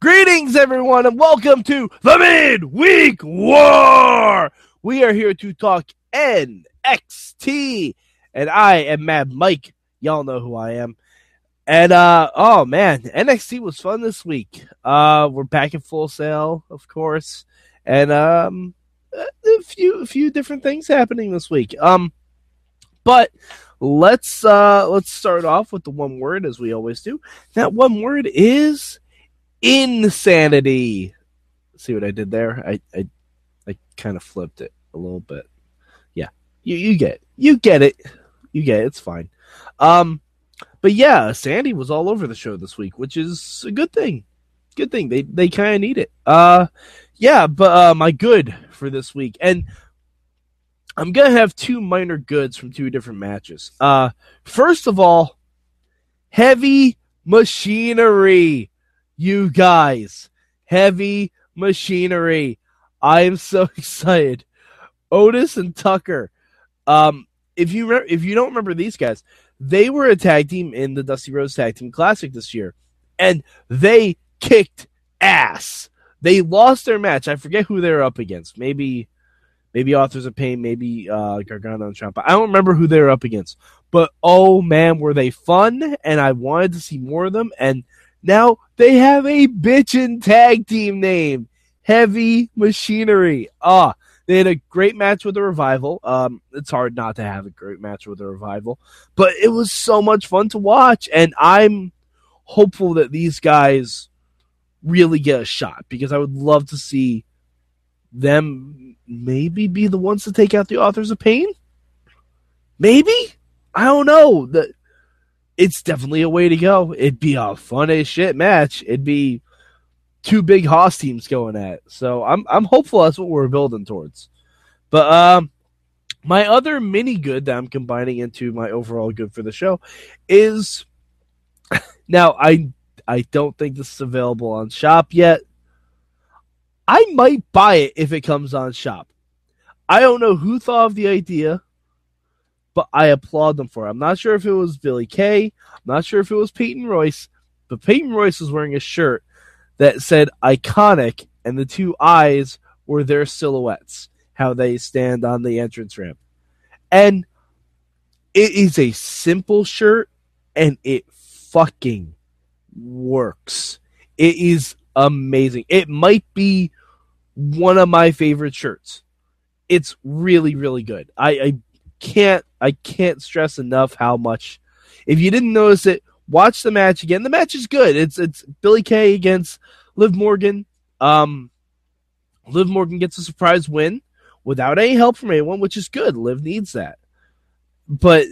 Greetings, everyone, and welcome to the Midweek War. We are here to talk NXT, and I am Mad Mike. Y'all know who I am. And uh oh man, NXT was fun this week. Uh we're back in Full Sail, of course. And um a few a few different things happening this week. Um but let's uh let's start off with the one word as we always do. That one word is insanity. See what I did there? I I, I kind of flipped it a little bit. Yeah, you you get it. you get it, you get it. It's fine. Um, but yeah, Sanity was all over the show this week, which is a good thing. Good thing they they kind of need it. Uh, yeah, but uh, my good for this week, and I'm gonna have two minor goods from two different matches. Uh, first of all, heavy machinery you guys. Heavy machinery. I am so excited. Otis and Tucker. Um, if you re- if you don't remember these guys, they were a tag team in the Dusty Rhodes Tag Team Classic this year, and they kicked ass. They lost their match. I forget who they were up against. Maybe, maybe Authors of Pain. Maybe uh, Gargano and Ciampa. I don't remember who they were up against. But oh man, were they fun! And I wanted to see more of them. And now they have a bitchin' tag team name, Heavy Machinery. Ah, they had a great match with the Revival. Um, it's hard not to have a great match with the Revival, but it was so much fun to watch, and I'm hopeful that these guys really get a shot because I would love to see them maybe be the ones to take out the authors of pain. Maybe I don't know that it's definitely a way to go. It'd be a fun as shit match. It'd be two big Hoss teams going at. So I'm I'm hopeful that's what we're building towards. But um my other mini good that I'm combining into my overall good for the show is now I I don't think this is available on shop yet. I might buy it if it comes on shop. I don't know who thought of the idea but I applaud them for it. I'm not sure if it was Billie Kay. I'm not sure if it was Peyton Royce, but Peyton Royce was wearing a shirt that said iconic, and the two eyes were their silhouettes, how they stand on the entrance ramp. And it is a simple shirt, and it fucking works. It is amazing. It might be one of my favorite shirts. It's really, really good. I, I can't I can't stress enough how much. If you didn't notice it, watch the match again. The match is good. It's it's Billie Kay against Liv Morgan. Um, Liv Morgan gets a surprise win without any help from anyone, which is good. Liv needs that. But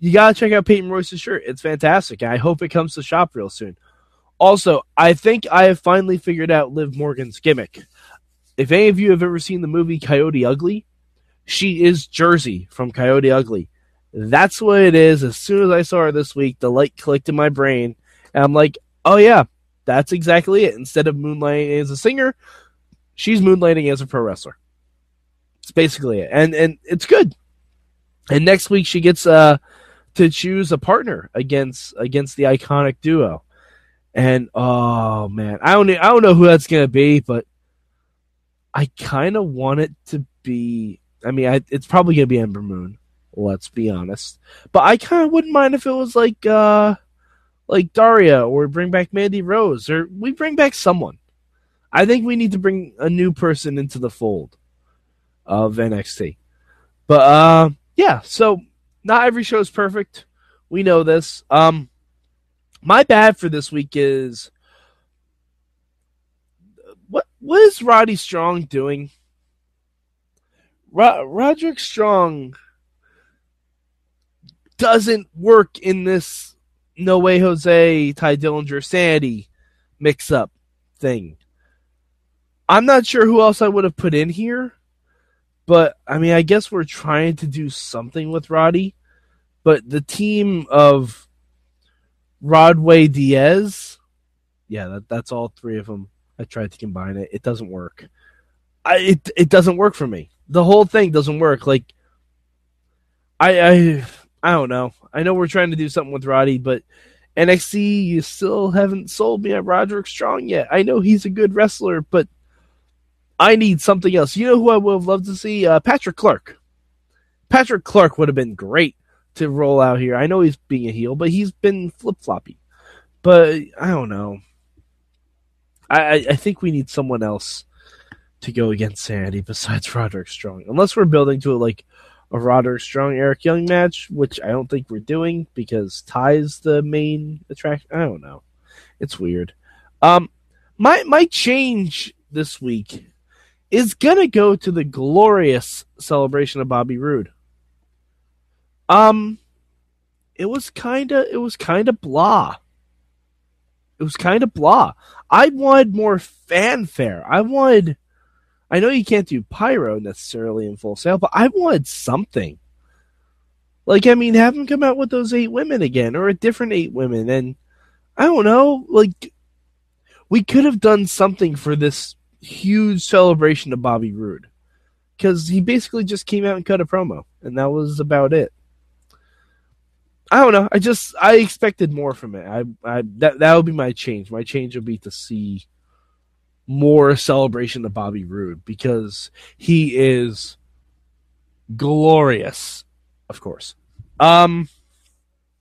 you gotta check out Peyton Royce's shirt. It's fantastic. I hope it comes to shop real soon. Also, I think I have finally figured out Liv Morgan's gimmick. If any of you have ever seen the movie Coyote Ugly, she is Jersey from Coyote Ugly. That's what it is. As soon as I saw her this week, the light clicked in my brain, and I'm like, oh yeah, that's exactly it. Instead of moonlighting as a singer, she's moonlighting as a pro wrestler. It's basically it, and and it's good. And next week she gets uh to choose a partner against against the iconic duo, and oh man, I don't I don't know who that's gonna be, but I kind of want it to be I mean, I, it's probably gonna be Ember Moon. Let's be honest, but I kind of wouldn't mind if it was like uh, like Daria or bring back Mandy Rose or we bring back someone. I think we need to bring a new person into the fold of NXT. But uh, yeah, so not every show is perfect. We know this. Um, my bad for this week is what what is Roddy Strong doing? Ro- Roderick Strong doesn't work in this No Way Jose, Tye Dillinger, Sanity mix up thing. I'm not sure who else I would have put in here, but I mean, I guess we're trying to do something with Roddy. But the team of Rodway Diaz, yeah, that, that's all three of them. I tried to combine it. It doesn't work. I it it doesn't work for me. The whole thing doesn't work. Like I I I don't know. I know we're trying to do something with Roddy, but NXT you still haven't sold me at Roderick Strong yet. I know he's a good wrestler, but I need something else. You know who I would have loved to see? Uh, Patrick Clark. Patrick Clark would have been great to roll out here. I know he's being a heel, but he's been flip floppy. But I don't know. I, I think we need someone else to go against Sanity besides Roderick Strong. Unless we're building to it like a Roderick Strong Eric Young match, which I don't think we're doing because Tye's the main attraction. I don't know. It's weird. Um my my change this week is gonna go to the glorious celebration of Bobby Roode. Um it was kinda it was kinda blah. It was kind of blah. I wanted more fanfare. I wanted. I know you can't do pyro necessarily in Full Sail, but I wanted something. Like, I mean, have them come out with those eight women again, or a different eight women, and I don't know. Like, we could have done something for this huge celebration of Bobby Roode, because he basically just came out and cut a promo, and that was about it. I don't know. I just I expected more from it. I, I that that would be my change. My change would be to see more celebration of Bobby Roode because he is glorious, of course. Um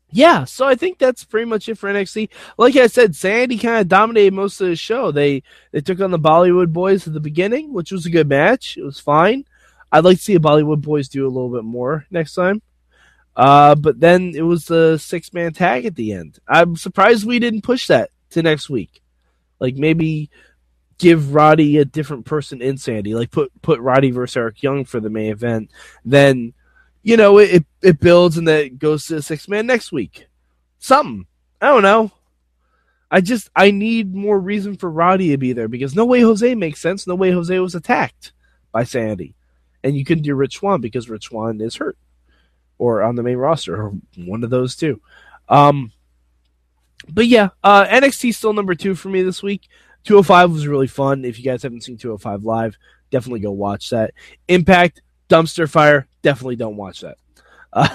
yeah, so I think that's pretty much it for NXT. Like I said, Sanity kind of dominated most of the show. They they took on the Bollywood Boys at the beginning, which was a good match. It was fine. I'd like to see the Bollywood Boys do a little bit more next time. Uh, but then it was the six man tag at the end. I'm surprised we didn't push that to next week. Like maybe give Roddy a different person in Sanity. Like put put Roddy versus Eric Young for the main event. Then you know it it builds and then it goes to the six man next week. Something I don't know. I just I need more reason for Roddy to be there because no way Jose makes sense. No way Jose was attacked by Sanity, and you couldn't do Rich Swann because Rich Swann is hurt or on the main roster, or one of those two. Um, but yeah, uh, NXT still number two for me this week. 205 was really fun. If you guys haven't seen 205 live, definitely go watch that. Impact, Dumpster Fire, definitely don't watch that. Uh,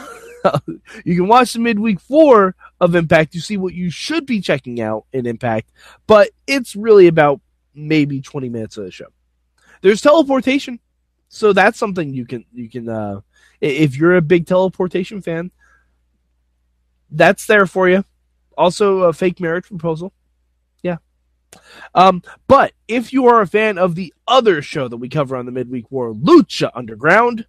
you can watch the midweek four of Impact to see what you should be checking out in Impact, but it's really about maybe 20 minutes of the show. There's teleportation, so that's something you can you can uh, if you're a big teleportation fan, that's there for you. Also, a fake marriage proposal. Um, but if you are a fan of the other show that we cover on the Midweek War, Lucha Underground,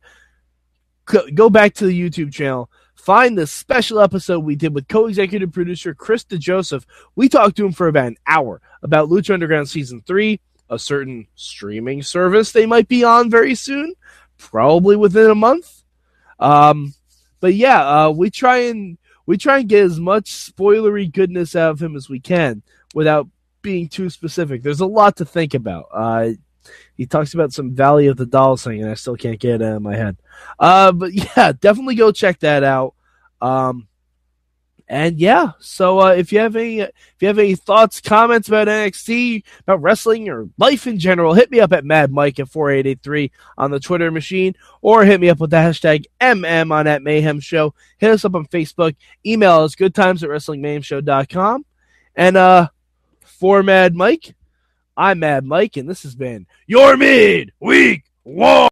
go back to the YouTube channel. Find the special episode we did with co-executive producer Chris DeJoseph. We talked to him for about an hour about Lucha Underground season three, a certain streaming service they might be on very soon, probably within a month um, but yeah, uh, we try and we try and get as much spoilery goodness out of him as we can without being too specific. There's a lot to think about. Uh, he talks about some Valley of the Dolls thing, and I still can't get it out of my head. Uh, but yeah, definitely go check that out. Um, and yeah, so uh, if you have any if you have any thoughts, comments about NXT, about wrestling or life in general, hit me up at Mad Mike at four eight eight three on the Twitter machine, or hit me up with the hashtag MM on that Mayhem Show. Hit us up on Facebook. Email us goodtimes at wrestlingmayhemshow.com. And uh, for Mad Mike, I'm Mad Mike, and this has been your mid week war.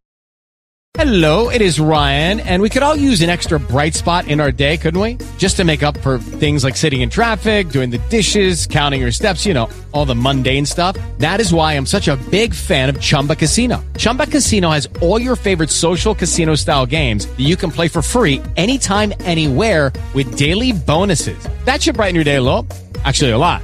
Hello, it is Ryan, and we could all use an extra bright spot in our day, couldn't we? Just to make up for things like sitting in traffic, doing the dishes, counting your steps, you know, all the mundane stuff. That is why I'm such a big fan of Chumba Casino. Chumba Casino has all your favorite social casino style games that you can play for free anytime, anywhere with daily bonuses. That should brighten your day a little. Actually, a lot.